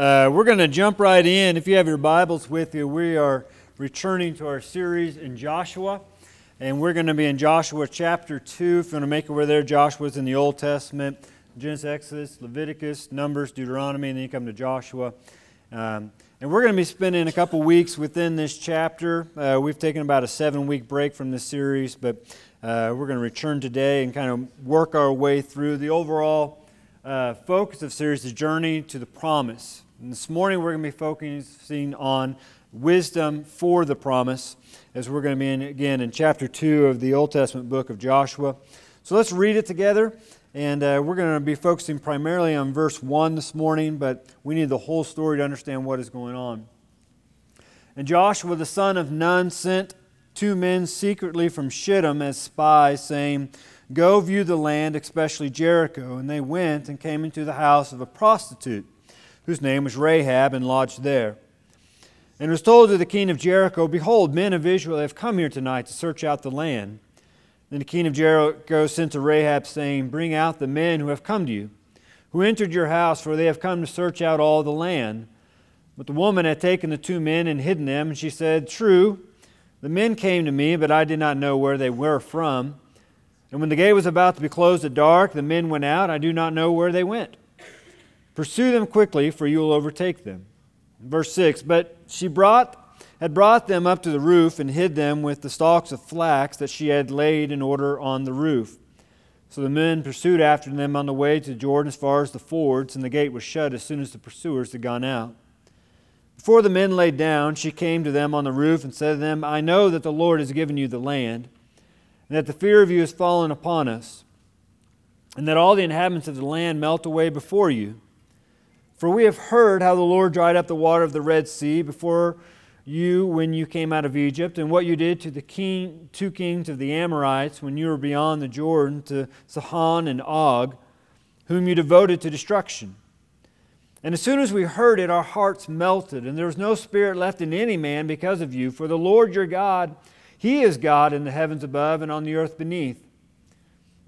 Uh, we're going to jump right in. If you have your Bibles with you, we are returning to our series in Joshua. And we're going to be in Joshua chapter 2. If you want to make it over there, Joshua's in the Old Testament Genesis, Exodus, Leviticus, Numbers, Deuteronomy, and then you come to Joshua. Um, and we're going to be spending a couple weeks within this chapter. Uh, we've taken about a seven week break from this series, but uh, we're going to return today and kind of work our way through the overall uh, focus of series, the journey to the promise. And this morning we're going to be focusing on wisdom for the promise, as we're going to be in, again in chapter 2 of the Old Testament book of Joshua. So let's read it together. And uh, we're going to be focusing primarily on verse 1 this morning, but we need the whole story to understand what is going on. And Joshua the son of Nun sent two men secretly from Shittim as spies, saying, Go view the land, especially Jericho. And they went and came into the house of a prostitute whose name was Rahab, and lodged there. And was told to the king of Jericho, Behold, men of Israel have come here tonight to search out the land. Then the king of Jericho sent to Rahab, saying, Bring out the men who have come to you, who entered your house, for they have come to search out all the land. But the woman had taken the two men and hidden them, and she said, True, the men came to me, but I did not know where they were from. And when the gate was about to be closed at dark, the men went out. I do not know where they went. Pursue them quickly, for you will overtake them. Verse 6 But she brought, had brought them up to the roof and hid them with the stalks of flax that she had laid in order on the roof. So the men pursued after them on the way to Jordan as far as the fords, and the gate was shut as soon as the pursuers had gone out. Before the men lay down, she came to them on the roof and said to them, I know that the Lord has given you the land, and that the fear of you has fallen upon us, and that all the inhabitants of the land melt away before you. For we have heard how the Lord dried up the water of the Red Sea before you when you came out of Egypt, and what you did to the king, two kings of the Amorites when you were beyond the Jordan, to Sihon and Og, whom you devoted to destruction. And as soon as we heard it, our hearts melted, and there was no spirit left in any man because of you. For the Lord your God, He is God in the heavens above and on the earth beneath.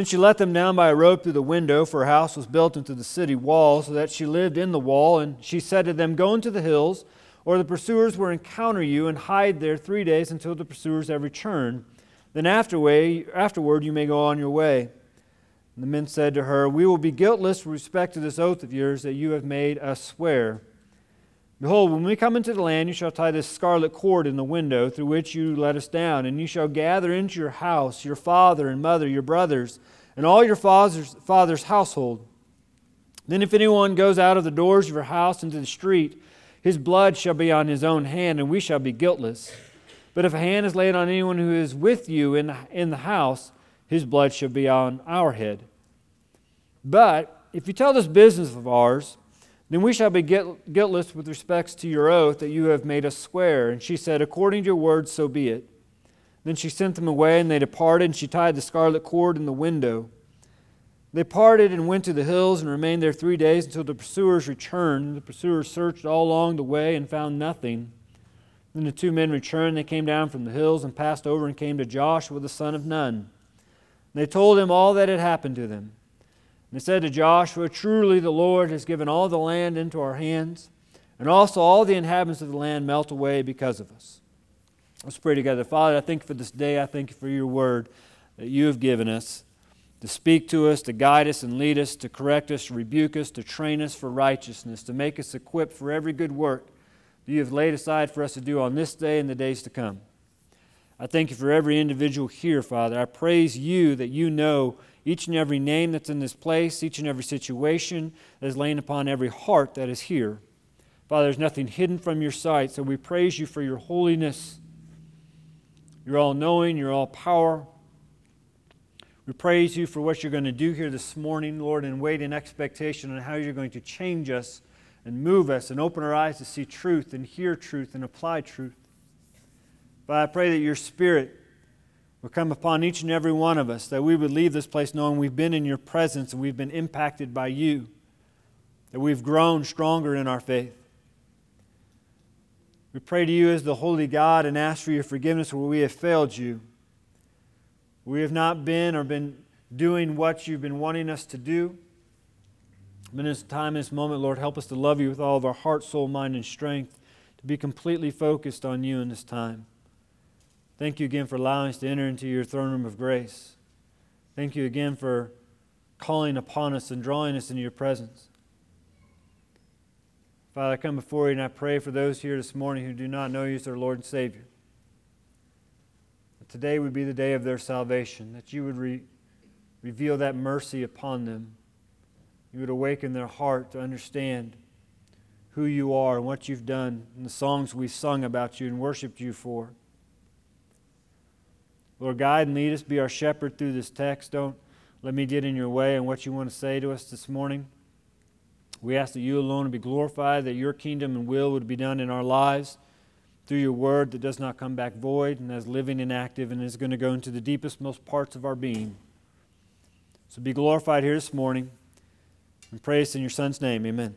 Then she let them down by a rope through the window, for her house was built into the city wall, so that she lived in the wall. And she said to them, Go into the hills, or the pursuers will encounter you, and hide there three days until the pursuers have returned. Then afterward you may go on your way. And the men said to her, We will be guiltless with respect to this oath of yours that you have made us swear. Behold, when we come into the land, you shall tie this scarlet cord in the window through which you let us down, and you shall gather into your house your father and mother, your brothers, and all your father's, father's household. Then, if anyone goes out of the doors of your house into the street, his blood shall be on his own hand, and we shall be guiltless. But if a hand is laid on anyone who is with you in the, in the house, his blood shall be on our head. But if you tell this business of ours, then we shall be guiltless with respect to your oath that you have made us swear. And she said, According to your word, so be it. Then she sent them away, and they departed, and she tied the scarlet cord in the window. They parted and went to the hills and remained there three days until the pursuers returned. The pursuers searched all along the way and found nothing. Then the two men returned. They came down from the hills and passed over and came to Joshua the son of Nun. They told him all that had happened to them. And he said to Joshua, Truly the Lord has given all the land into our hands, and also all the inhabitants of the land melt away because of us. Let's pray together. Father, I thank you for this day. I thank you for your word that you have given us to speak to us, to guide us and lead us, to correct us, to rebuke us, to train us for righteousness, to make us equipped for every good work that you have laid aside for us to do on this day and the days to come. I thank you for every individual here, Father. I praise you that you know each and every name that's in this place, each and every situation that is laying upon every heart that is here. Father, there's nothing hidden from your sight, so we praise you for your holiness. You're all knowing, you're all power. We praise you for what you're going to do here this morning, Lord, and wait in expectation on how you're going to change us and move us and open our eyes to see truth and hear truth and apply truth. But I pray that your Spirit will come upon each and every one of us, that we would leave this place knowing we've been in your presence and we've been impacted by you, that we've grown stronger in our faith. We pray to you as the Holy God and ask for your forgiveness where we have failed you. We have not been or been doing what you've been wanting us to do. In this time, in this moment, Lord, help us to love you with all of our heart, soul, mind, and strength, to be completely focused on you in this time. Thank you again for allowing us to enter into your throne room of grace. Thank you again for calling upon us and drawing us into your presence. Father, I come before you and I pray for those here this morning who do not know you as their Lord and Savior. That today would be the day of their salvation, that you would re- reveal that mercy upon them. You would awaken their heart to understand who you are and what you've done and the songs we've sung about you and worshiped you for. Lord, guide and lead us, be our shepherd through this text. Don't let me get in your way and what you want to say to us this morning. We ask that you alone be glorified, that your kingdom and will would be done in our lives through your word that does not come back void and as living and active and is going to go into the deepest, most parts of our being. So be glorified here this morning and praise in your son's name. Amen.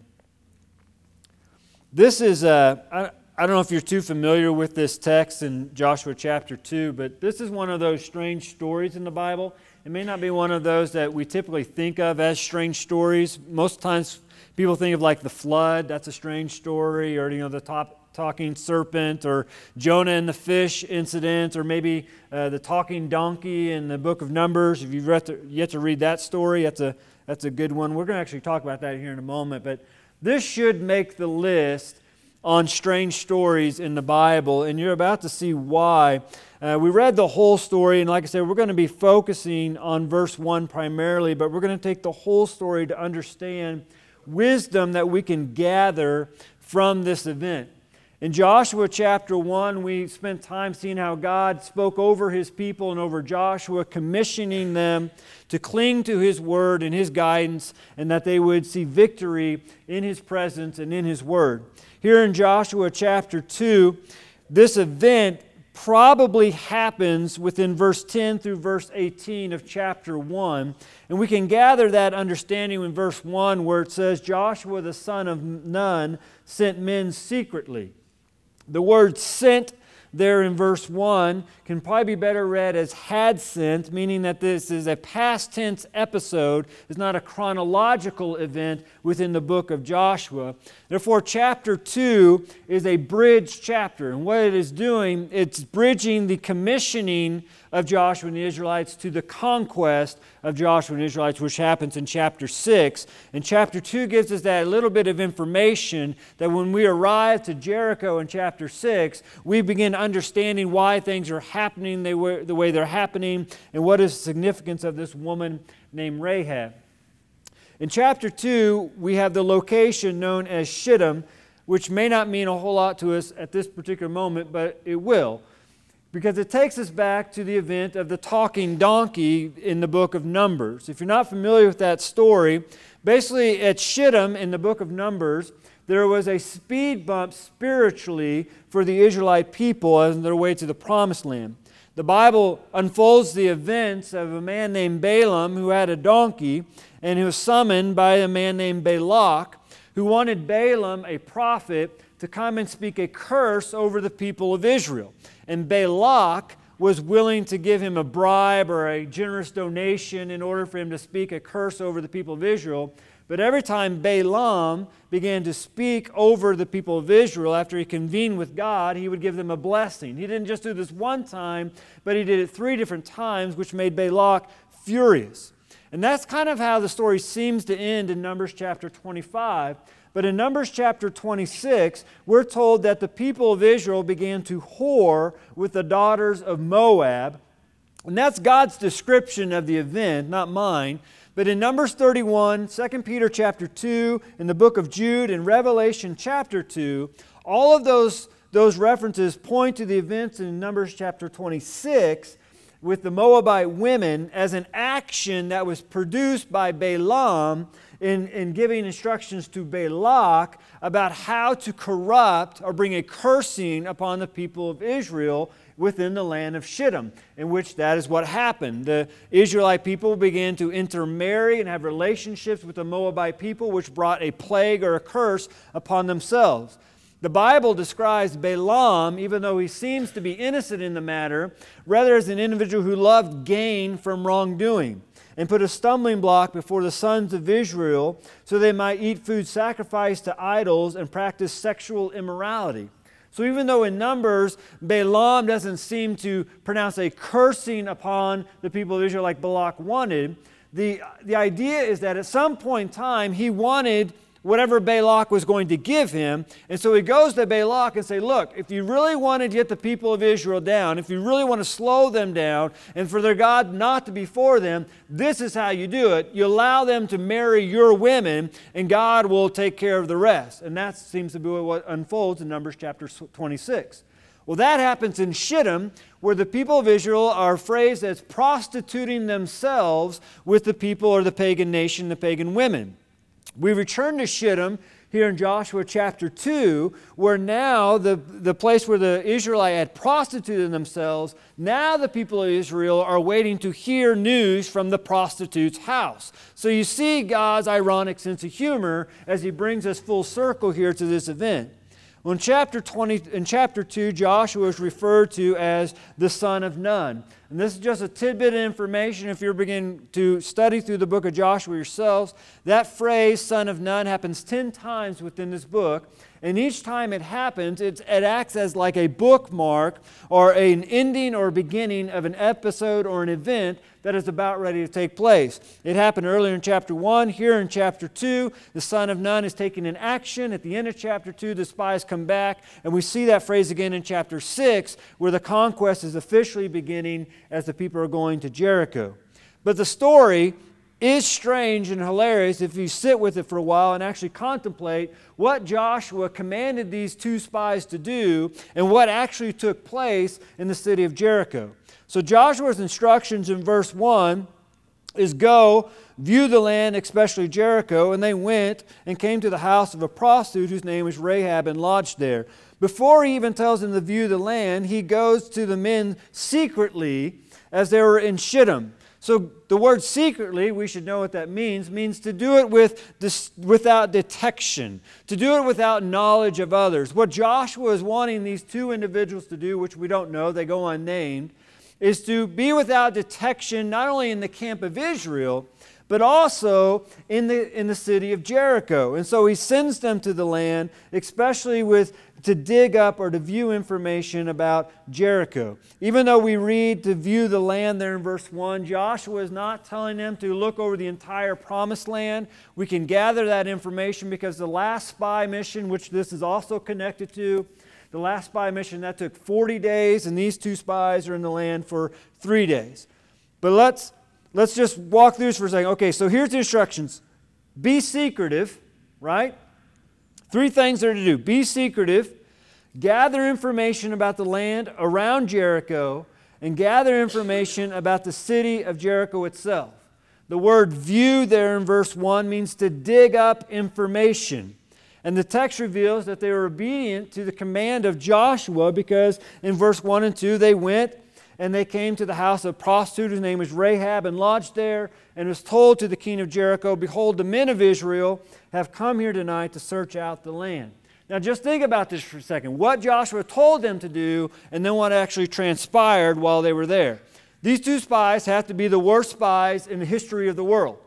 This is, uh, don't know if you're too familiar with this text in Joshua chapter 2, but this is one of those strange stories in the Bible. It may not be one of those that we typically think of as strange stories. Most times people think of like the flood, that's a strange story, or you know, the top talking serpent, or Jonah and the fish incident, or maybe uh, the talking donkey in the book of Numbers. If you've yet to read that story, that's a, that's a good one. We're going to actually talk about that here in a moment, but this should make the list on strange stories in the Bible, and you're about to see why. Uh, we read the whole story, and like I said, we're going to be focusing on verse 1 primarily, but we're going to take the whole story to understand wisdom that we can gather from this event. In Joshua chapter 1, we spent time seeing how God spoke over his people and over Joshua, commissioning them to cling to his word and his guidance, and that they would see victory in his presence and in his word. Here in Joshua chapter 2, this event probably happens within verse 10 through verse 18 of chapter 1. And we can gather that understanding in verse 1 where it says, Joshua the son of Nun sent men secretly. The word sent there in verse 1 can probably be better read as had sent, meaning that this is a past tense episode, it's not a chronological event within the book of Joshua. Therefore, chapter 2 is a bridge chapter. And what it is doing, it's bridging the commissioning of Joshua and the Israelites to the conquest of Joshua and the Israelites, which happens in chapter 6. And chapter 2 gives us that little bit of information that when we arrive to Jericho in chapter 6, we begin understanding why things are happening the way, the way they're happening and what is the significance of this woman named Rahab. In chapter 2, we have the location known as Shittim, which may not mean a whole lot to us at this particular moment, but it will because it takes us back to the event of the talking donkey in the book of Numbers. If you're not familiar with that story, basically at Shittim in the book of Numbers, there was a speed bump spiritually for the Israelite people on their way to the promised land. The Bible unfolds the events of a man named Balaam who had a donkey and who was summoned by a man named Balak who wanted Balaam, a prophet, to come and speak a curse over the people of Israel. And Balak was willing to give him a bribe or a generous donation in order for him to speak a curse over the people of Israel. But every time Balaam began to speak over the people of Israel after he convened with God, he would give them a blessing. He didn't just do this one time, but he did it three different times, which made Balak furious. And that's kind of how the story seems to end in Numbers chapter 25. But in Numbers chapter 26, we're told that the people of Israel began to whore with the daughters of Moab. And that's God's description of the event, not mine. But in Numbers 31, 2 Peter chapter 2, in the book of Jude, and Revelation chapter 2, all of those, those references point to the events in Numbers chapter 26 with the Moabite women as an action that was produced by Balaam in, in giving instructions to Balak about how to corrupt or bring a cursing upon the people of Israel within the land of Shittim, in which that is what happened. The Israelite people began to intermarry and have relationships with the Moabite people, which brought a plague or a curse upon themselves. The Bible describes Balaam, even though he seems to be innocent in the matter, rather as an individual who loved gain from wrongdoing and put a stumbling block before the sons of Israel so they might eat food sacrificed to idols and practice sexual immorality. So even though in Numbers, Balaam doesn't seem to pronounce a cursing upon the people of Israel like Balak wanted, the, the idea is that at some point in time, he wanted whatever Balak was going to give him. And so he goes to Balak and say, look, if you really want to get the people of Israel down, if you really want to slow them down and for their God not to be for them, this is how you do it. You allow them to marry your women and God will take care of the rest. And that seems to be what unfolds in Numbers chapter 26. Well, that happens in Shittim, where the people of Israel are phrased as prostituting themselves with the people or the pagan nation, the pagan women. We return to Shittim here in Joshua chapter 2, where now the, the place where the Israelite had prostituted themselves, now the people of Israel are waiting to hear news from the prostitute's house. So you see God's ironic sense of humor as he brings us full circle here to this event. In chapter 20, in chapter 2, Joshua is referred to as the son of Nun. And this is just a tidbit of information if you're beginning to study through the book of Joshua yourselves. That phrase, son of Nun, happens 10 times within this book. And each time it happens, it, it acts as like a bookmark or an ending or beginning of an episode or an event that is about ready to take place. It happened earlier in chapter 1. Here in chapter 2, the son of Nun is taking an action. At the end of chapter 2, the spies come back. And we see that phrase again in chapter 6, where the conquest is officially beginning as the people are going to Jericho. But the story is strange and hilarious if you sit with it for a while and actually contemplate what Joshua commanded these two spies to do and what actually took place in the city of Jericho. So Joshua's instructions in verse 1 is go, view the land, especially Jericho, and they went and came to the house of a prostitute whose name was Rahab and lodged there. Before he even tells them to view the land, he goes to the men secretly as they were in Shittim. So the word secretly, we should know what that means, means to do it with this, without detection, to do it without knowledge of others. What Joshua is wanting these two individuals to do, which we don't know, they go unnamed, is to be without detection not only in the camp of Israel, but also in the, in the city of Jericho. And so he sends them to the land, especially with to dig up or to view information about Jericho. Even though we read to view the land there in verse 1, Joshua is not telling them to look over the entire promised land. We can gather that information because the last spy mission, which this is also connected to, the last spy mission, that took 40 days, and these two spies are in the land for three days. But let's, let's just walk through this for a second. Okay, so here's the instructions be secretive, right? Three things that are to do be secretive, gather information about the land around Jericho, and gather information about the city of Jericho itself. The word view there in verse 1 means to dig up information. And the text reveals that they were obedient to the command of Joshua because in verse 1 and 2 they went and they came to the house of a prostitute whose name was Rahab and lodged there and was told to the king of Jericho, Behold, the men of Israel have come here tonight to search out the land. Now, just think about this for a second. What Joshua told them to do, and then what actually transpired while they were there. These two spies have to be the worst spies in the history of the world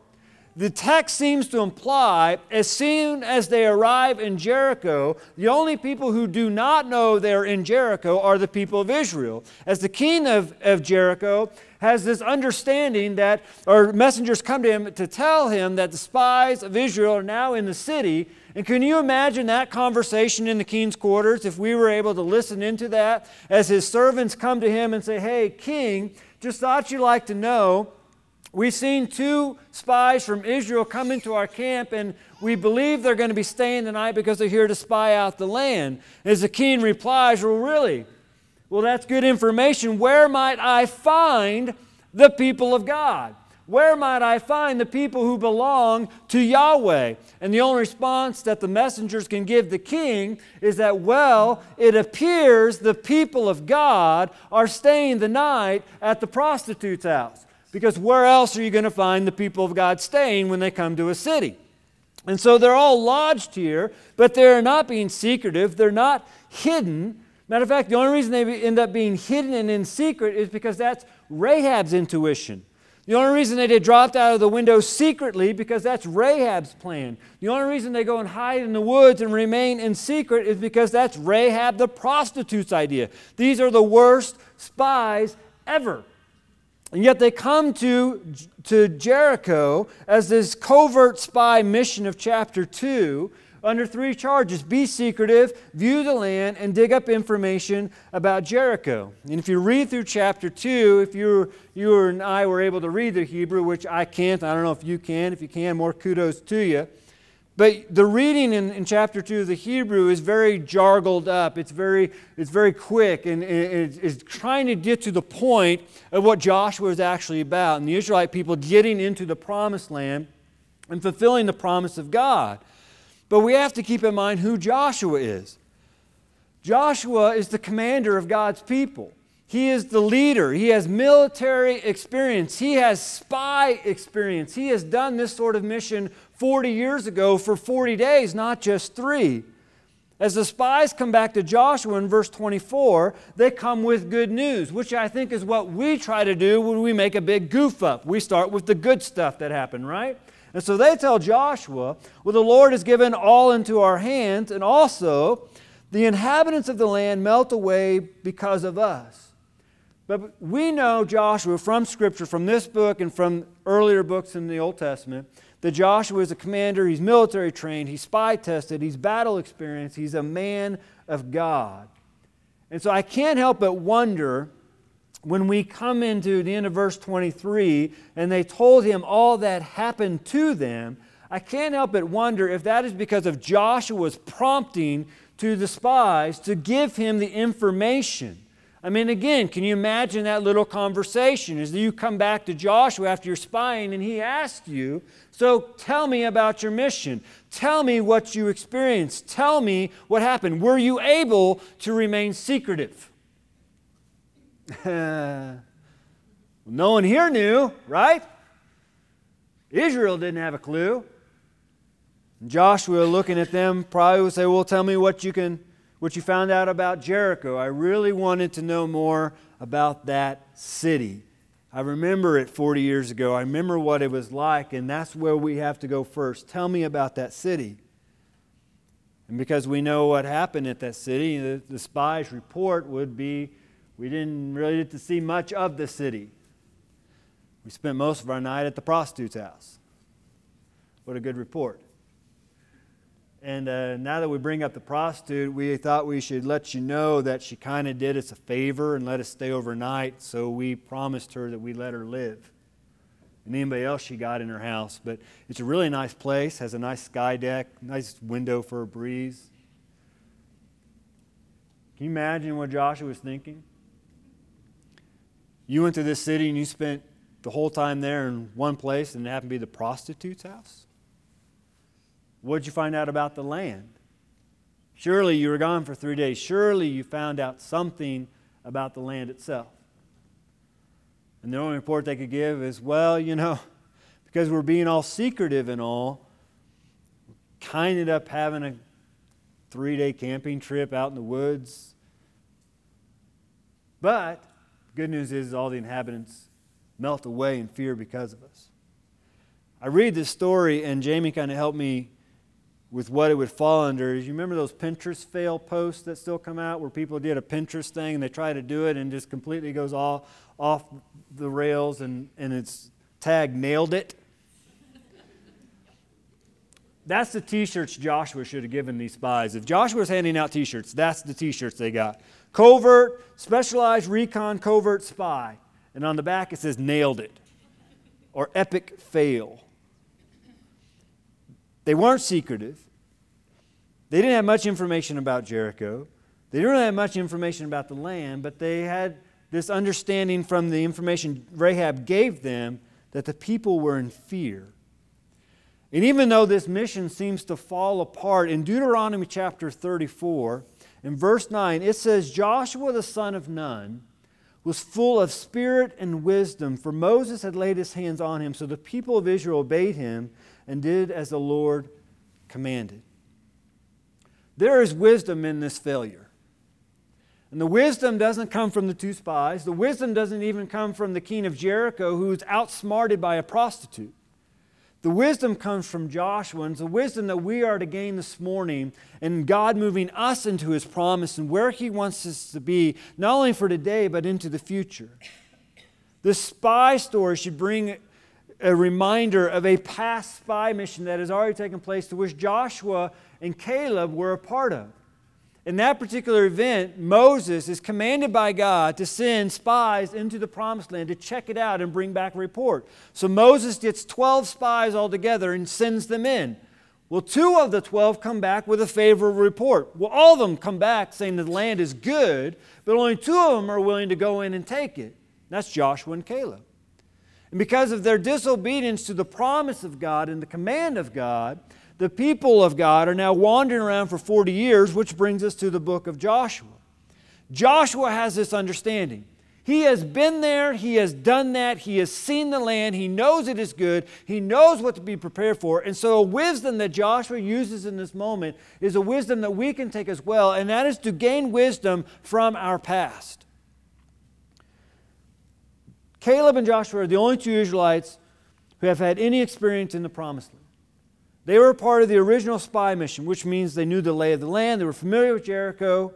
the text seems to imply as soon as they arrive in Jericho, the only people who do not know they're in Jericho are the people of Israel. As the king of, of Jericho has this understanding that, or messengers come to him to tell him that the spies of Israel are now in the city. And can you imagine that conversation in the king's quarters if we were able to listen into that as his servants come to him and say, Hey, king, just thought you'd like to know We've seen two spies from Israel come into our camp, and we believe they're going to be staying tonight because they're here to spy out the land. As the king replies, Well, really? Well, that's good information. Where might I find the people of God? Where might I find the people who belong to Yahweh? And the only response that the messengers can give the king is that, well, it appears the people of God are staying the night at the prostitute's house. Because where else are you going to find the people of God staying when they come to a city? And so they're all lodged here, but they're not being secretive, they're not hidden. Matter of fact, the only reason they end up being hidden and in secret is because that's Rahab's intuition. The only reason they did dropped out of the window secretly because that's Rahab's plan. The only reason they go and hide in the woods and remain in secret is because that's Rahab the prostitute's idea. These are the worst spies ever. And yet they come to, to Jericho as this covert spy mission of chapter 2 under three charges be secretive, view the land, and dig up information about Jericho. And if you read through chapter 2, if you, you and I were able to read the Hebrew, which I can't, I don't know if you can. If you can, more kudos to you. But the reading in, in chapter 2 of the Hebrew is very jargled up. It's very, it's very quick and it, it's trying to get to the point of what Joshua is actually about and the Israelite people getting into the promised land and fulfilling the promise of God. But we have to keep in mind who Joshua is. Joshua is the commander of God's people. He is the leader. He has military experience. He has spy experience. He has done this sort of mission 40 years ago for 40 days, not just three. As the spies come back to Joshua in verse 24, they come with good news, which I think is what we try to do when we make a big goof up. We start with the good stuff that happened, right? And so they tell Joshua, Well, the Lord has given all into our hands, and also the inhabitants of the land melt away because of us. But we know Joshua from Scripture, from this book and from earlier books in the Old Testament, that Joshua is a commander, he's military trained, he's spy tested, he's battle experienced, he's a man of God. And so I can't help but wonder when we come into the end of verse 23 and they told him all that happened to them, I can't help but wonder if that is because of Joshua's prompting to the spies to give him the information. I mean, again, can you imagine that little conversation as you come back to Joshua after you're spying and he asks you, So tell me about your mission. Tell me what you experienced. Tell me what happened. Were you able to remain secretive? no one here knew, right? Israel didn't have a clue. Joshua, looking at them, probably would say, Well, tell me what you can what you found out about Jericho. I really wanted to know more about that city. I remember it 40 years ago. I remember what it was like, and that's where we have to go first. Tell me about that city. And because we know what happened at that city, the, the spies' report would be we didn't really get to see much of the city. We spent most of our night at the prostitute's house. What a good report. And uh, now that we bring up the prostitute, we thought we should let you know that she kind of did us a favor and let us stay overnight. So we promised her that we let her live. And anybody else she got in her house. But it's a really nice place, has a nice sky deck, nice window for a breeze. Can you imagine what Joshua was thinking? You went to this city and you spent the whole time there in one place and it happened to be the prostitute's house? What did you find out about the land? Surely you were gone for three days. Surely you found out something about the land itself. And the only report they could give is, well, you know, because we're being all secretive and all, kind of ended up having a three day camping trip out in the woods. But Good news is all the inhabitants melt away in fear because of us. I read this story, and Jamie kind of helped me with what it would fall under. is You remember those Pinterest fail posts that still come out where people did a Pinterest thing and they try to do it and just completely goes all off the rails and, and it's tag nailed it? That's the t shirts Joshua should have given these spies. If Joshua was handing out t shirts, that's the t shirts they got. Covert, specialized recon covert spy. And on the back it says nailed it or epic fail. They weren't secretive. They didn't have much information about Jericho. They didn't really have much information about the land, but they had this understanding from the information Rahab gave them that the people were in fear. And even though this mission seems to fall apart, in Deuteronomy chapter 34, in verse 9, it says, Joshua the son of Nun was full of spirit and wisdom, for Moses had laid his hands on him. So the people of Israel obeyed him and did as the Lord commanded. There is wisdom in this failure. And the wisdom doesn't come from the two spies. The wisdom doesn't even come from the king of Jericho, who's outsmarted by a prostitute. The wisdom comes from Joshua, and it's the wisdom that we are to gain this morning, and God moving us into His promise and where He wants us to be, not only for today, but into the future. The spy story should bring a reminder of a past spy mission that has already taken place, to which Joshua and Caleb were a part of in that particular event, Moses is commanded by God to send spies into the promised land to check it out and bring back a report. So Moses gets 12 spies altogether and sends them in. Well, two of the 12 come back with a favorable report. Well, all of them come back saying the land is good, but only two of them are willing to go in and take it. That's Joshua and Caleb. And because of their disobedience to the promise of God and the command of God, the people of God are now wandering around for 40 years, which brings us to the book of Joshua. Joshua has this understanding. He has been there, he has done that, he has seen the land, he knows it is good, he knows what to be prepared for. And so, a wisdom that Joshua uses in this moment is a wisdom that we can take as well, and that is to gain wisdom from our past. Caleb and Joshua are the only two Israelites who have had any experience in the promised land. They were part of the original spy mission, which means they knew the lay of the land. They were familiar with Jericho.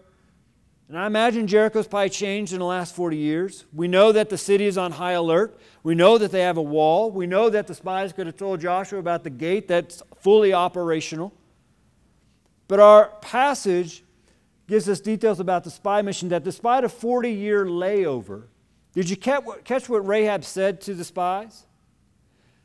And I imagine Jericho's probably changed in the last 40 years. We know that the city is on high alert. We know that they have a wall. We know that the spies could have told Joshua about the gate that's fully operational. But our passage gives us details about the spy mission that despite a 40 year layover, did you catch what Rahab said to the spies?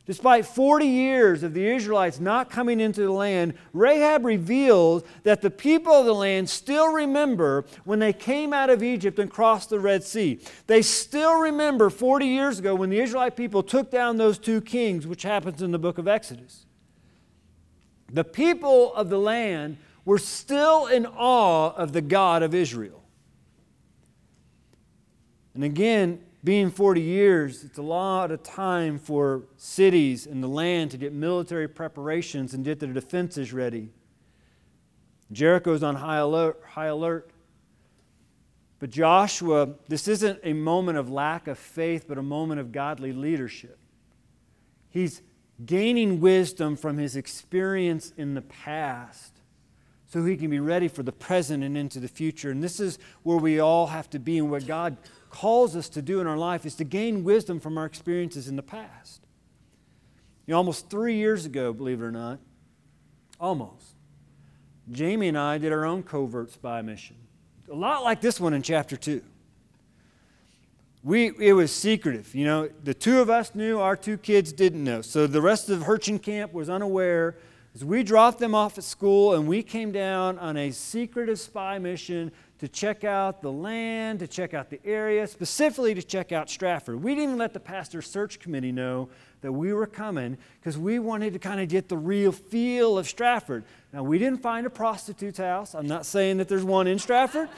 Despite 40 years of the Israelites not coming into the land, Rahab reveals that the people of the land still remember when they came out of Egypt and crossed the Red Sea. They still remember 40 years ago when the Israelite people took down those two kings, which happens in the book of Exodus. The people of the land were still in awe of the God of Israel. And again, being 40 years, it's a lot of time for cities and the land to get military preparations and get their defenses ready. Jericho's on high alert, high alert. But Joshua, this isn't a moment of lack of faith, but a moment of godly leadership. He's gaining wisdom from his experience in the past so he can be ready for the present and into the future. And this is where we all have to be and where God calls us to do in our life is to gain wisdom from our experiences in the past. You know, almost three years ago, believe it or not, almost, Jamie and I did our own covert spy mission. A lot like this one in chapter 2. We, it was secretive. You know, the two of us knew, our two kids didn't know. So the rest of Hurchin Camp was unaware. As we dropped them off at school and we came down on a secretive spy mission to check out the land, to check out the area, specifically to check out Stratford. We didn't even let the pastor search committee know that we were coming because we wanted to kind of get the real feel of Stratford. Now, we didn't find a prostitute's house. I'm not saying that there's one in Stratford,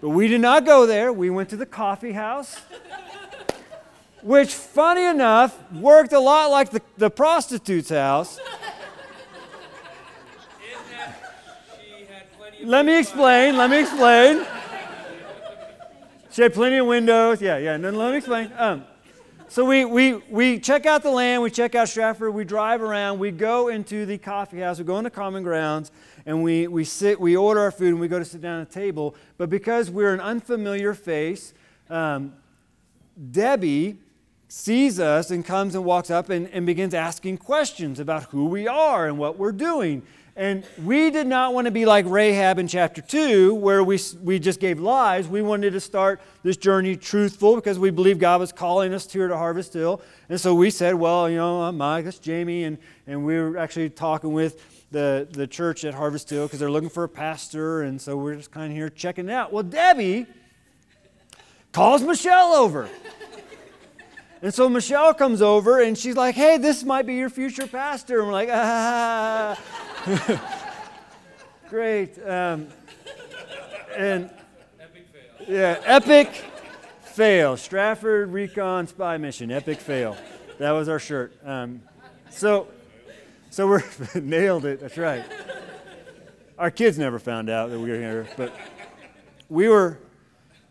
but we did not go there. We went to the coffee house. Which, funny enough, worked a lot like the, the prostitute's house. Let me explain. Let me explain. She had plenty of windows. Yeah, yeah. No, let me explain. Um, so we, we, we check out the land, we check out Stratford, we drive around, we go into the coffee house, we go into common grounds, and we, we sit, we order our food, and we go to sit down at a table. But because we're an unfamiliar face, um, Debbie sees us and comes and walks up and, and begins asking questions about who we are and what we're doing. And we did not want to be like Rahab in chapter 2, where we, we just gave lies. We wanted to start this journey truthful because we believed God was calling us here to Harvest Hill. And so we said, well, you know, I'm Mike, that's Jamie. And, and we were actually talking with the, the church at Harvest Hill because they're looking for a pastor. And so we're just kind of here checking it out. Well, Debbie calls Michelle over. And so Michelle comes over and she's like, hey, this might be your future pastor. And we're like, ah. Great. Um, and epic fail. Yeah, epic fail. Stratford Recon Spy Mission, epic fail. That was our shirt. Um, so, so we're nailed it. That's right. Our kids never found out that we were here, but we were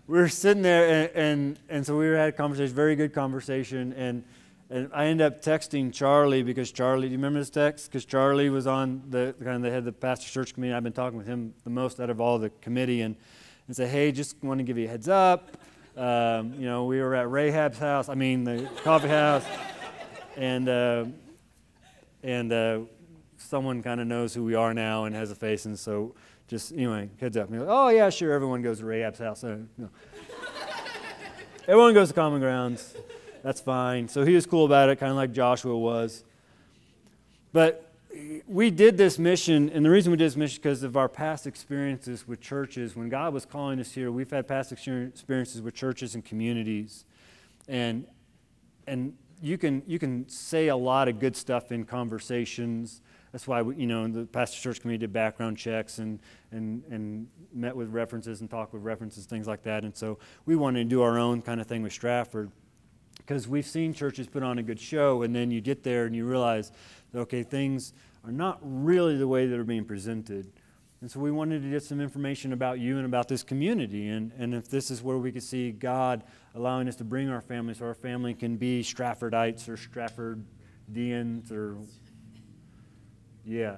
we were sitting there, and, and, and so we had a conversation, very good conversation, and and I ended up texting Charlie because Charlie, do you remember this text? Because Charlie was on the kind of the head of the pastor church committee. I've been talking with him the most out of all the committee, and and say, hey, just want to give you a heads up. Um, you know, we were at Rahab's house. I mean, the coffee house, and uh, and uh, someone kind of knows who we are now and has a face, and so just anyway, heads up. Like, oh yeah, sure. Everyone goes to Rahab's house. Everyone goes to Common Grounds. That's fine. So he was cool about it, kind of like Joshua was. But we did this mission, and the reason we did this mission because of our past experiences with churches. When God was calling us here, we've had past experiences with churches and communities, and and you can you can say a lot of good stuff in conversations that's why we, you know the pastor church committee did background checks and and and met with references and talked with references things like that and so we wanted to do our own kind of thing with stratford because we've seen churches put on a good show and then you get there and you realize okay things are not really the way that are being presented and so we wanted to get some information about you and about this community and, and if this is where we could see god allowing us to bring our family so our family can be stratfordites or stratfordians or yeah.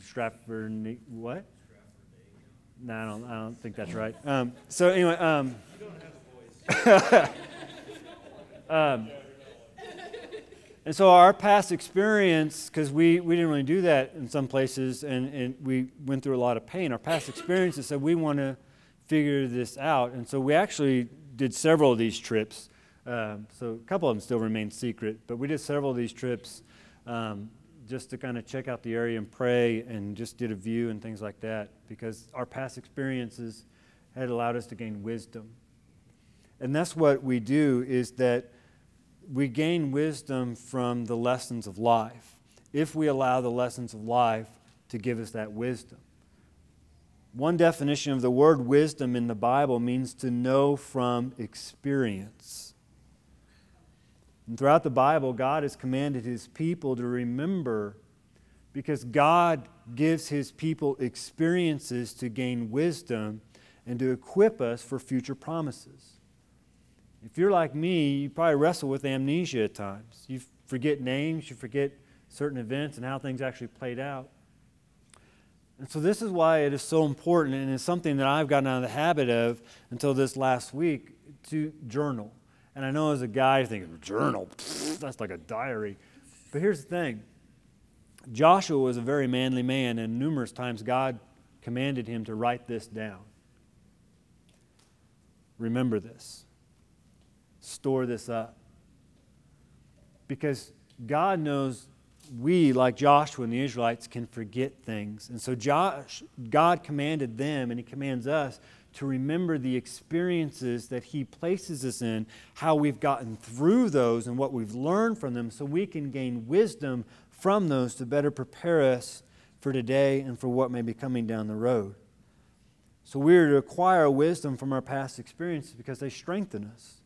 Stratford, what? No, I don't, I don't think that's right. Um, so anyway, um, um, and so our past experience, because we, we didn't really do that in some places, and, and we went through a lot of pain. Our past experiences said we want to figure this out, and so we actually did several of these trips. Um, so a couple of them still remain secret, but we did several of these trips um, just to kind of check out the area and pray and just did a view and things like that because our past experiences had allowed us to gain wisdom. And that's what we do is that we gain wisdom from the lessons of life if we allow the lessons of life to give us that wisdom. One definition of the word wisdom in the Bible means to know from experience. And throughout the Bible, God has commanded his people to remember because God gives his people experiences to gain wisdom and to equip us for future promises. If you're like me, you probably wrestle with amnesia at times. You forget names, you forget certain events and how things actually played out. And so, this is why it is so important, and it's something that I've gotten out of the habit of until this last week to journal. And I know as a guy, thinking, journal, that's like a diary. But here's the thing Joshua was a very manly man, and numerous times God commanded him to write this down. Remember this, store this up. Because God knows we, like Joshua and the Israelites, can forget things. And so Josh, God commanded them, and He commands us to remember the experiences that He places us in, how we've gotten through those, and what we've learned from them, so we can gain wisdom from those to better prepare us for today and for what may be coming down the road. So we are to acquire wisdom from our past experiences because they strengthen us.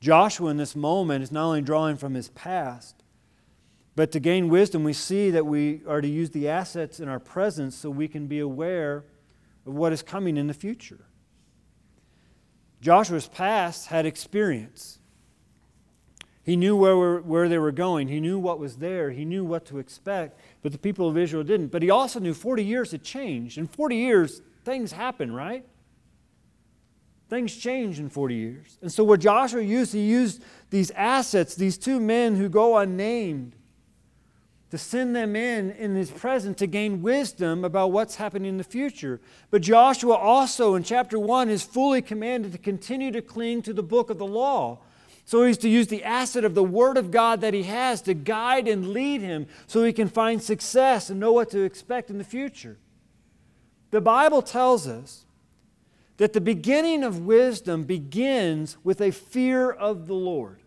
Joshua, in this moment, is not only drawing from his past, but to gain wisdom, we see that we are to use the assets in our presence so we can be aware of what is coming in the future. Joshua's past had experience. He knew where, where they were going. He knew what was there. He knew what to expect. But the people of Israel didn't. But he also knew 40 years had changed. In 40 years, things happen, right? Things change in 40 years. And so, what Joshua used, he used these assets, these two men who go unnamed, to send them in in his presence to gain wisdom about what's happening in the future. But Joshua also in chapter 1 is fully commanded to continue to cling to the book of the law. So he's to use the asset of the word of God that he has to guide and lead him so he can find success and know what to expect in the future. The Bible tells us that the beginning of wisdom begins with a fear of the Lord.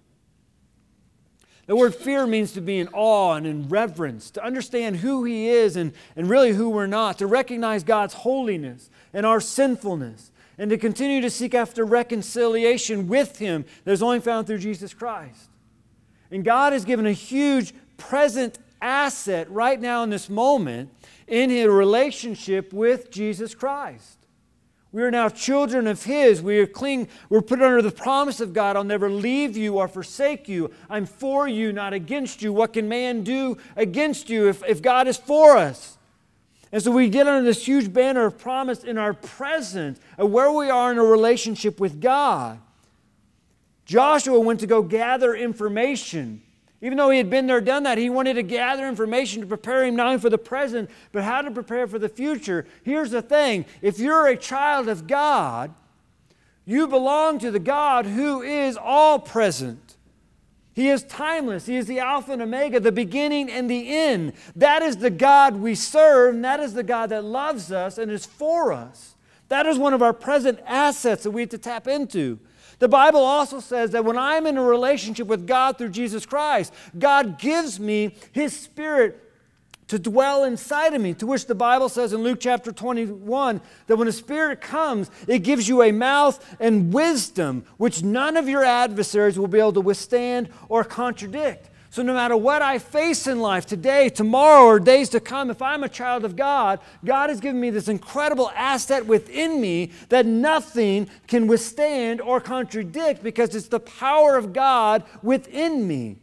The word fear means to be in awe and in reverence, to understand who He is and, and really who we're not, to recognize God's holiness and our sinfulness, and to continue to seek after reconciliation with Him that is only found through Jesus Christ. And God has given a huge present asset right now in this moment in His relationship with Jesus Christ. We are now children of His. We are cling, we're put under the promise of God I'll never leave you or forsake you. I'm for you, not against you. What can man do against you if, if God is for us? And so we get under this huge banner of promise in our present of where we are in a relationship with God. Joshua went to go gather information. Even though he had been there, done that, he wanted to gather information to prepare him not only for the present, but how to prepare for the future. Here's the thing if you're a child of God, you belong to the God who is all present. He is timeless. He is the Alpha and Omega, the beginning and the end. That is the God we serve, and that is the God that loves us and is for us. That is one of our present assets that we have to tap into. The Bible also says that when I'm in a relationship with God through Jesus Christ, God gives me His Spirit to dwell inside of me. To which the Bible says in Luke chapter 21 that when a Spirit comes, it gives you a mouth and wisdom which none of your adversaries will be able to withstand or contradict. So, no matter what I face in life today, tomorrow, or days to come, if I'm a child of God, God has given me this incredible asset within me that nothing can withstand or contradict because it's the power of God within me.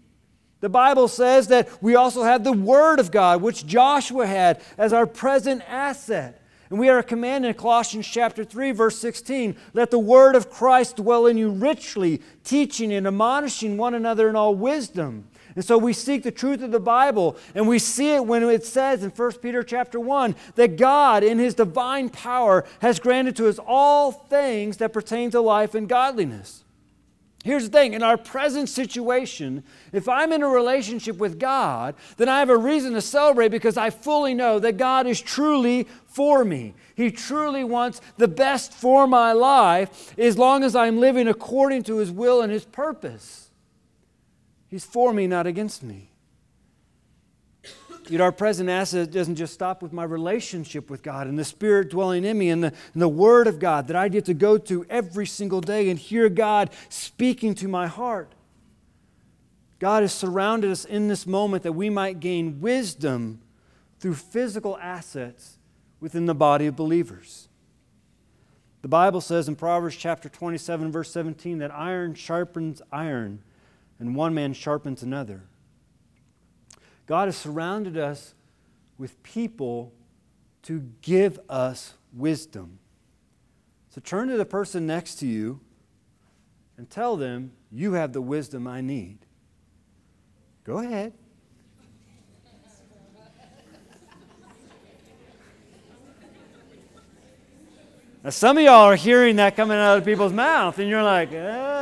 The Bible says that we also have the Word of God, which Joshua had as our present asset. And we are commanded in Colossians chapter 3, verse 16 let the word of Christ dwell in you richly, teaching and admonishing one another in all wisdom and so we seek the truth of the Bible, and we see it when it says in 1 Peter chapter 1 that God, in his divine power, has granted to us all things that pertain to life and godliness. Here's the thing in our present situation, if I'm in a relationship with God, then I have a reason to celebrate because I fully know that God is truly for me. He truly wants the best for my life as long as I'm living according to His will and His purpose. He's for me, not against me. Yet our present asset doesn't just stop with my relationship with God and the Spirit dwelling in me and the, and the Word of God that I get to go to every single day and hear God speaking to my heart. God has surrounded us in this moment that we might gain wisdom through physical assets within the body of believers. The Bible says in Proverbs chapter 27, verse 17, that iron sharpens iron and one man sharpens another. God has surrounded us with people to give us wisdom. So turn to the person next to you and tell them, You have the wisdom I need. Go ahead. Now, some of y'all are hearing that coming out of people's mouth, and you're like, eh,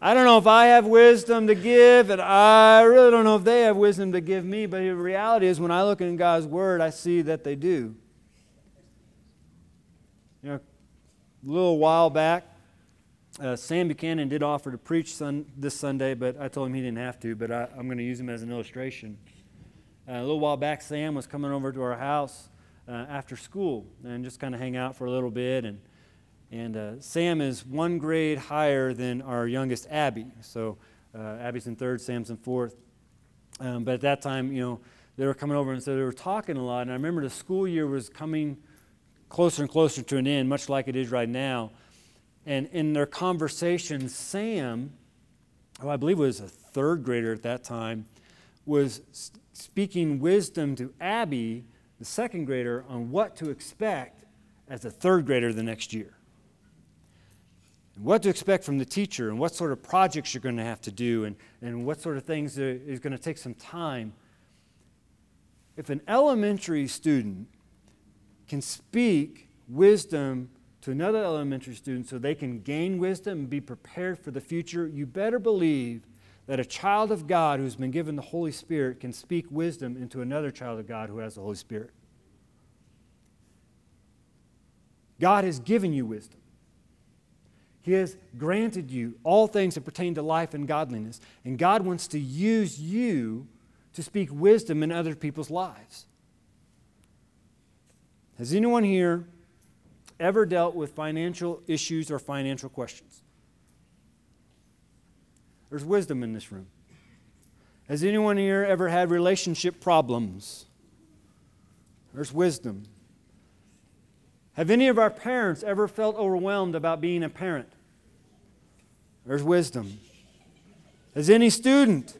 I don't know if I have wisdom to give, and I really don't know if they have wisdom to give me, but the reality is when I look in God's Word, I see that they do. You know, a little while back, uh, Sam Buchanan did offer to preach sun, this Sunday, but I told him he didn't have to, but I, am going to use him as an illustration. Uh, a little while back, Sam was coming over to our house uh, after school and just kind of hang out for a little bit, and and uh, Sam is one grade higher than our youngest Abby. So uh, Abby's in third, Sam's in fourth. Um, but at that time, you know, they were coming over and so they were talking a lot. And I remember the school year was coming closer and closer to an end, much like it is right now. And in their conversation, Sam, who I believe was a third grader at that time, was speaking wisdom to Abby, the second grader, on what to expect as a third grader the next year and what to expect from the teacher and what sort of projects you're going to have to do and, and what sort of things is going to take some time. If an elementary student can speak wisdom to another elementary student so they can gain wisdom and be prepared for the future, you better believe that a child of God who's been given the Holy Spirit can speak wisdom into another child of God who has the Holy Spirit. God has given you wisdom. He has granted you all things that pertain to life and godliness. And God wants to use you to speak wisdom in other people's lives. Has anyone here ever dealt with financial issues or financial questions? There's wisdom in this room. Has anyone here ever had relationship problems? There's wisdom. Have any of our parents ever felt overwhelmed about being a parent? There's wisdom. Has any student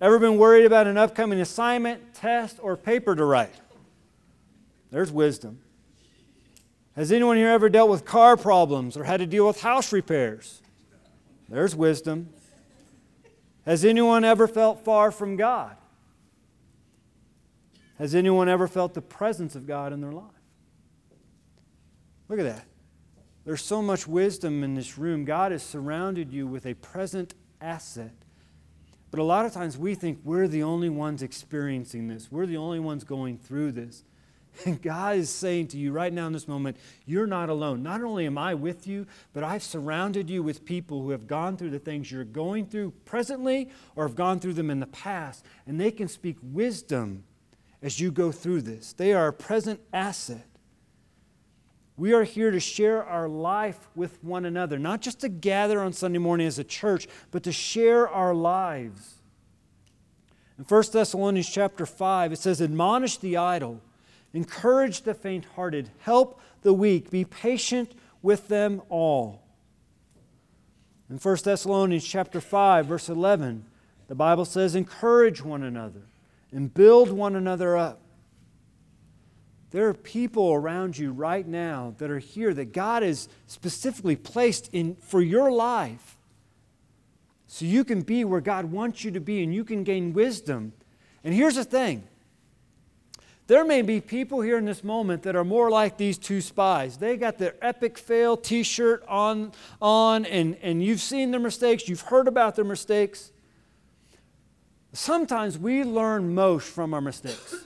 ever been worried about an upcoming assignment, test, or paper to write? There's wisdom. Has anyone here ever dealt with car problems or had to deal with house repairs? There's wisdom. Has anyone ever felt far from God? Has anyone ever felt the presence of God in their life? Look at that. There's so much wisdom in this room. God has surrounded you with a present asset. But a lot of times we think we're the only ones experiencing this, we're the only ones going through this. And God is saying to you right now in this moment, you're not alone. Not only am I with you, but I've surrounded you with people who have gone through the things you're going through presently or have gone through them in the past. And they can speak wisdom as you go through this. They are a present asset. We are here to share our life with one another, not just to gather on Sunday morning as a church, but to share our lives. In 1 Thessalonians chapter 5, it says, Admonish the idle Encourage the faint hearted. Help the weak. Be patient with them all. In 1 Thessalonians chapter 5, verse 11, the Bible says, Encourage one another and build one another up. There are people around you right now that are here that God has specifically placed in for your life. So you can be where God wants you to be and you can gain wisdom. And here's the thing there may be people here in this moment that are more like these two spies. They got their epic fail t shirt on, on and, and you've seen their mistakes, you've heard about their mistakes. Sometimes we learn most from our mistakes.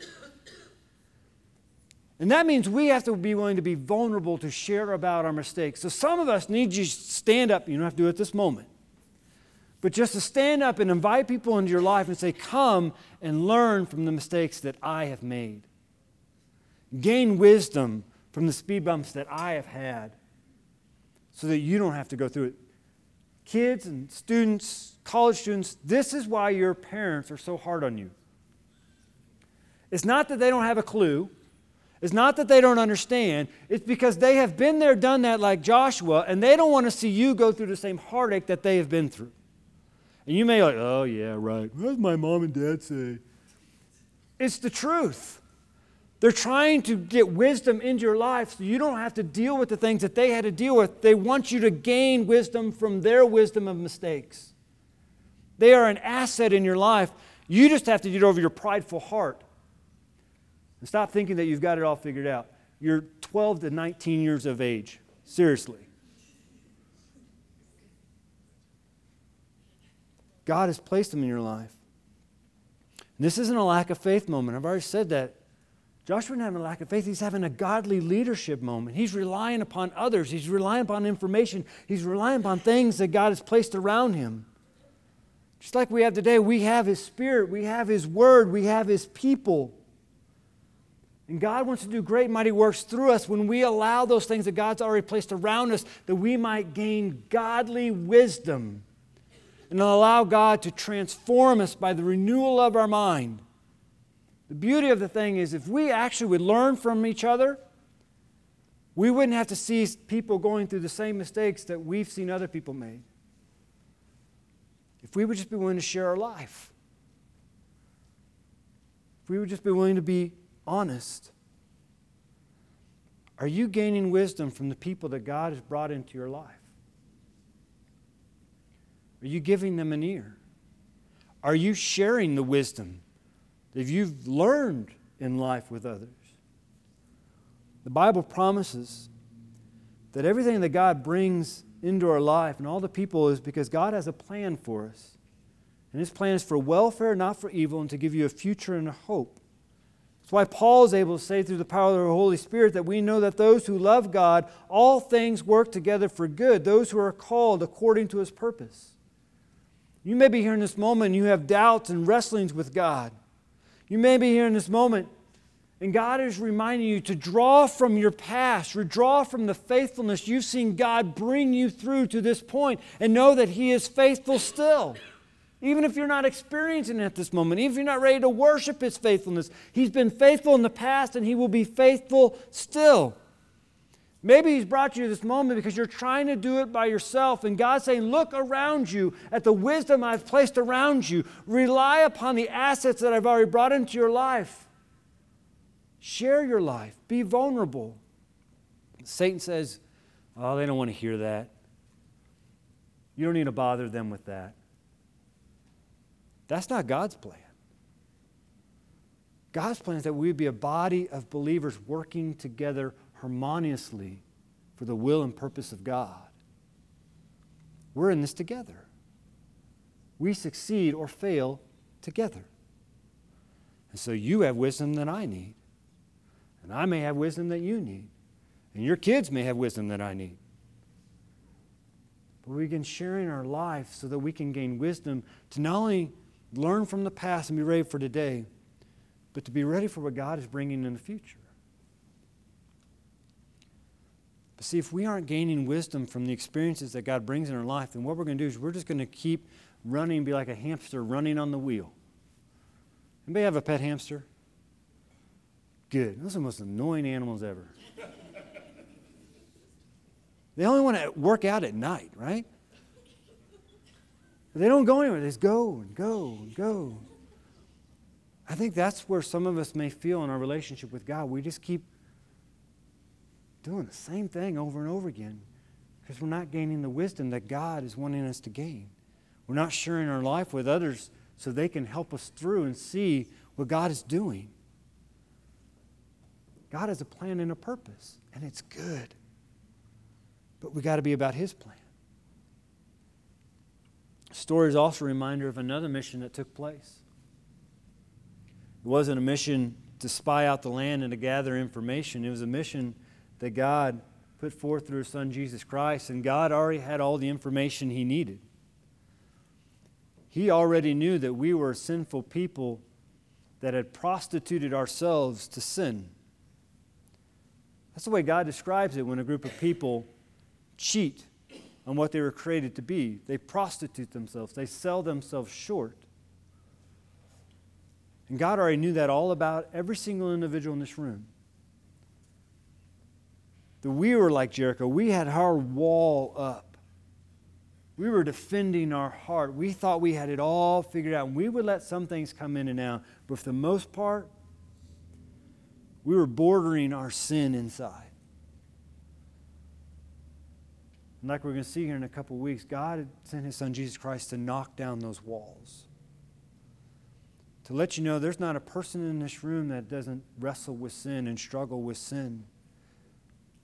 And that means we have to be willing to be vulnerable to share about our mistakes. So some of us need you to stand up. You don't have to do it this moment. But just to stand up and invite people into your life and say, Come and learn from the mistakes that I have made. Gain wisdom from the speed bumps that I have had so that you don't have to go through it. Kids and students, college students, this is why your parents are so hard on you. It's not that they don't have a clue. It's not that they don't understand. It's because they have been there, done that like Joshua, and they don't want to see you go through the same heartache that they have been through. And you may like, oh, yeah, right. What does my mom and dad say? It's the truth. They're trying to get wisdom into your life so you don't have to deal with the things that they had to deal with. They want you to gain wisdom from their wisdom of mistakes. They are an asset in your life. You just have to get over your prideful heart and stop thinking that you've got it all figured out. You're 12 to 19 years of age. Seriously. God has placed them in your life. And this isn't a lack of faith moment. I've already said that. Joshua isn't having a lack of faith. He's having a godly leadership moment. He's relying upon others. He's relying upon information. He's relying upon things that God has placed around him. Just like we have today, we have His Spirit, we have His Word, we have His people. And God wants to do great, mighty works through us when we allow those things that God's already placed around us that we might gain godly wisdom and allow God to transform us by the renewal of our mind the beauty of the thing is, if we actually would learn from each other, we wouldn't have to see people going through the same mistakes that we've seen other people make. If we would just be willing to share our life, if we would just be willing to be honest. Are you gaining wisdom from the people that God has brought into your life? Are you giving them an ear? Are you sharing the wisdom that you've learned in life with others. The Bible promises that everything that God brings into our life and all the people is because God has a plan for us. And His plan is for welfare, not for evil, and to give you a future and a hope. That's why Paul is able to say through the power of the Holy Spirit that we know that those who love God, all things work together for good, those who are called according to his purpose. You may be here in this moment and you have doubts and wrestlings with God. You may be here in this moment and God is reminding you to draw from your past, draw from the faithfulness you've seen God bring you through to this point, and know that He is faithful still. Even if you're not experiencing it at this moment, even if you're not ready to worship His faithfulness, He's been faithful in the past and He will be faithful still. Maybe He's brought you to this moment because you're trying to do it by yourself, and God's saying, Look around you at the wisdom I've placed around you. Rely upon the assets that I've already brought into your life. Share your life, be vulnerable. Satan says, Oh, they don't want to hear that. You don't need to bother them with that. That's not God's plan. God's plan is that we be a body of believers working together harmoniously for the will and purpose of God. We're in this together. We succeed or fail together. And so you have wisdom that I need. And I may have wisdom that you need. And your kids may have wisdom that I need. But we can share in our life so that we can gain wisdom to not only learn from the past and be ready for today, but to be ready for what God is bringing in the future. But see, if we aren't gaining wisdom from the experiences that God brings in our life, then what we're going to do is we're just going to keep running, be like a hamster running on the wheel. Anybody have a pet hamster? Good. Those are the most annoying animals ever. they only want to work out at night, right? They don't go anywhere. They just go and go and go. I think that's where some of us may feel in our relationship with God. We just keep doing the same thing over and over again because we're not gaining the wisdom that God is wanting us to gain. We're not sharing our life with others so they can help us through and see what God is doing. God has a plan and a purpose, and it's good. But we got to be about His plan. Story is also a reminder of another mission that took place. It wasn't a mission to spy out the land and to gather information, it was a mission that God put forth through His Son Jesus Christ, and God already had all the information He needed. He already knew that we were sinful people that had prostituted ourselves to sin. That's the way God describes it when a group of people cheat on what they were created to be. They prostitute themselves, they sell themselves short. And God already knew that all about every single individual in this room. That we were like Jericho, we had our wall up. We were defending our heart. We thought we had it all figured out. And we would let some things come in and out. But for the most part, we were bordering our sin inside. And like we're going to see here in a couple weeks, God sent His Son Jesus Christ to knock down those walls. To let you know there's not a person in this room that doesn't wrestle with sin and struggle with sin.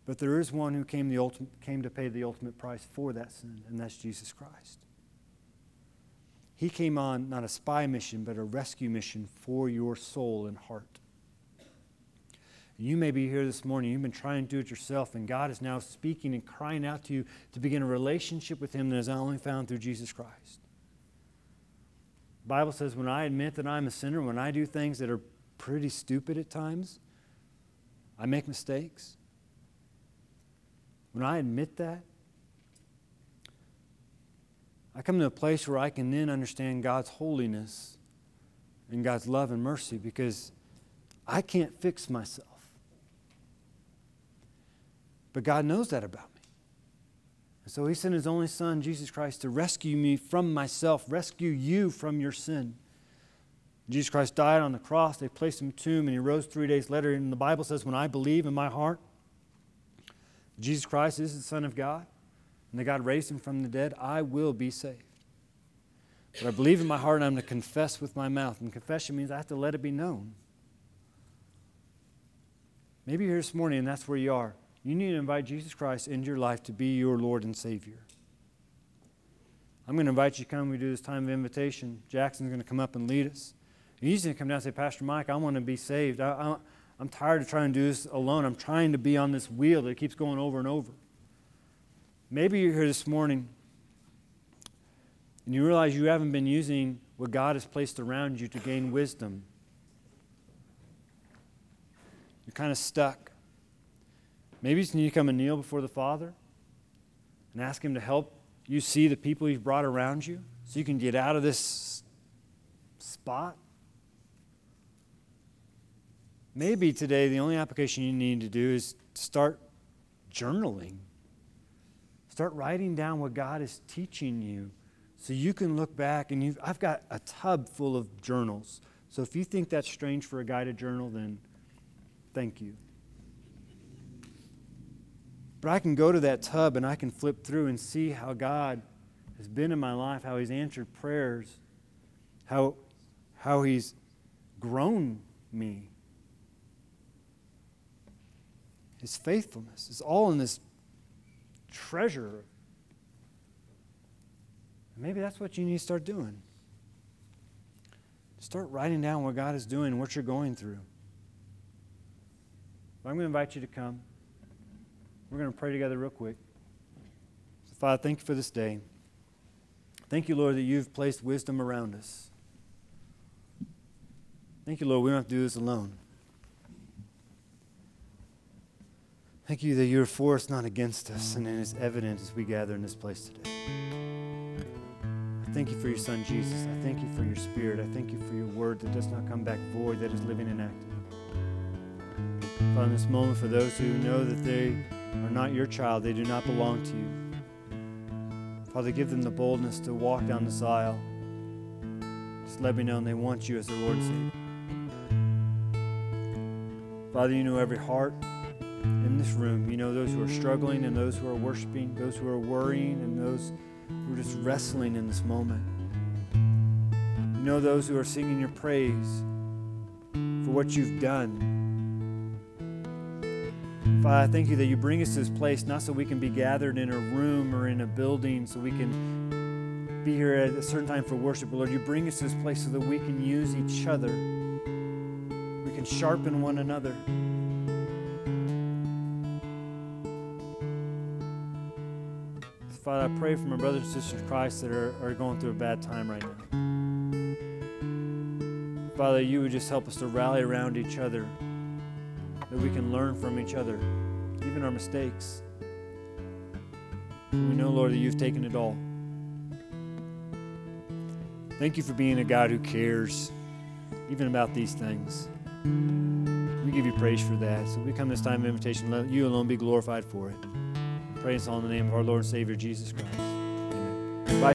But there is one who came, the came to pay the ultimate price for that sin, and that's Jesus Christ. He came on not a spy mission, but a rescue mission for your soul and heart. You may be here this morning, you've been trying to do it yourself, and God is now speaking and crying out to you to begin a relationship with Him that is only found through Jesus Christ. The Bible says, when I admit that I'm a sinner, when I do things that are pretty stupid at times, I make mistakes. When I admit that, I come to a place where I can then understand God's holiness and God's love and mercy because I can't fix myself. But God knows that about me. And so he sent his only son, Jesus Christ, to rescue me from myself, rescue you from your sin. Jesus Christ died on the cross. They placed him in a tomb, and he rose three days later. And the Bible says, When I believe in my heart Jesus Christ is the Son of God, and that God raised him from the dead, I will be saved. But I believe in my heart, and I'm to confess with my mouth. And confession means I have to let it be known. Maybe you're here this morning, and that's where you are. You need to invite Jesus Christ into your life to be your Lord and Savior. I'm going to invite you to come. We do this time of invitation. Jackson's going to come up and lead us. You to come down and say, Pastor Mike, I want to be saved. I, I'm tired of trying to do this alone. I'm trying to be on this wheel that keeps going over and over. Maybe you're here this morning and you realize you haven't been using what God has placed around you to gain wisdom. You're kind of stuck. Maybe you need to come and kneel before the Father and ask Him to help you see the people He's brought around you so you can get out of this spot. Maybe today the only application you need to do is start journaling. Start writing down what God is teaching you so you can look back and you I've got a tub full of journals. So if you think that's strange for a guy to journal, then thank you. But I can go to that tub and I can flip through and see how God has been in my life, how He's answered prayers, how, how He's grown me. His faithfulness is all in this treasure Maybe that's what you need to start doing. Start writing down what God is doing, what you're going through. I'm going to invite you to come. We're going to pray together real quick. So, Father, thank you for this day. Thank you, Lord, that you've placed wisdom around us. Thank you, Lord, we don't have to do this alone. Thank you that you're for us, not against us, and it is evident as we gather in this place today I thank you for your Son, Jesus. I thank you for your Spirit. I thank you for your word that does not come back void, that is living and active. Father, in this moment, for those who know that they are not your child, they do not belong to you. Father, give them the boldness to walk down this aisle. Just let me know they want you as their Lord and Savior. Father, you know every heart in this room. You know those who are struggling and those who are worshiping, those who are worrying and those who are just wrestling in this moment. You know those who are singing your praise for what you've done. Father, I thank you that you bring us to this place not so we can be gathered in a room or in a building so we can be here at a certain time for worship, but Lord, you bring us to this place so that we can use each other. We can sharpen one another. Father, I pray for my brothers and sisters in Christ that are, are going through a bad time right now. Father, you would just help us to rally around each other, that we can learn from each other, even our mistakes. We know, Lord, that you've taken it all. Thank you for being a God who cares, even about these things. We give you praise for that. So we come this time of invitation, let you alone be glorified for it. Praise all in the name of our Lord and Savior Jesus Christ. Amen.